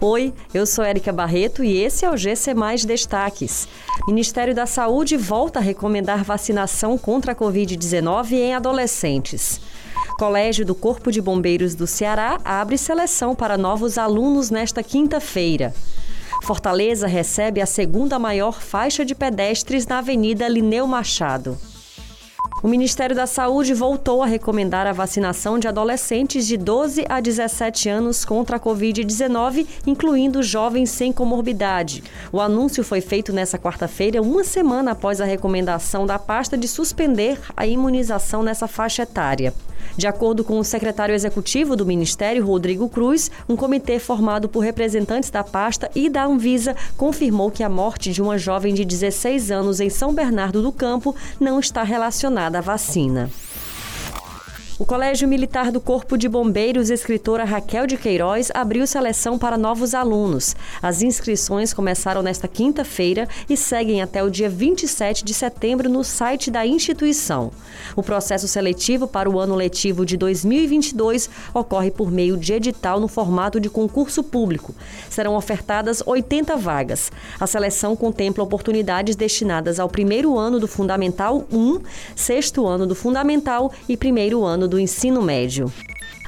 Oi, eu sou Érica Barreto e esse é o GC Mais Destaques. Ministério da Saúde volta a recomendar vacinação contra a Covid-19 em adolescentes. Colégio do Corpo de Bombeiros do Ceará abre seleção para novos alunos nesta quinta-feira. Fortaleza recebe a segunda maior faixa de pedestres na Avenida Lineu Machado. O Ministério da Saúde voltou a recomendar a vacinação de adolescentes de 12 a 17 anos contra a Covid-19, incluindo jovens sem comorbidade. O anúncio foi feito nesta quarta-feira, uma semana após a recomendação da pasta de suspender a imunização nessa faixa etária. De acordo com o secretário executivo do Ministério, Rodrigo Cruz, um comitê formado por representantes da pasta e da Anvisa confirmou que a morte de uma jovem de 16 anos em São Bernardo do Campo não está relacionada à vacina. O Colégio Militar do Corpo de Bombeiros, escritora Raquel de Queiroz, abriu seleção para novos alunos. As inscrições começaram nesta quinta-feira e seguem até o dia 27 de setembro no site da instituição. O processo seletivo para o ano letivo de 2022 ocorre por meio de edital no formato de concurso público. Serão ofertadas 80 vagas. A seleção contempla oportunidades destinadas ao primeiro ano do Fundamental 1, sexto ano do Fundamental e primeiro ano do ensino médio.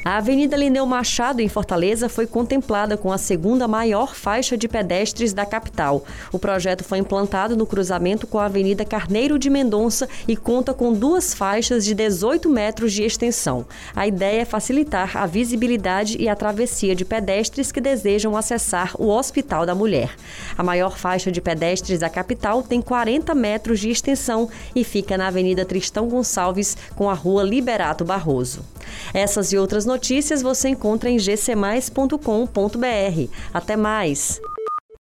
A Avenida Lineu Machado, em Fortaleza, foi contemplada com a segunda maior faixa de pedestres da capital. O projeto foi implantado no cruzamento com a Avenida Carneiro de Mendonça e conta com duas faixas de 18 metros de extensão. A ideia é facilitar a visibilidade e a travessia de pedestres que desejam acessar o Hospital da Mulher. A maior faixa de pedestres da capital tem 40 metros de extensão e fica na Avenida Tristão Gonçalves com a Rua Liberato Barroso. Essas e outras notícias você encontra em gcmais.com.br. Até mais!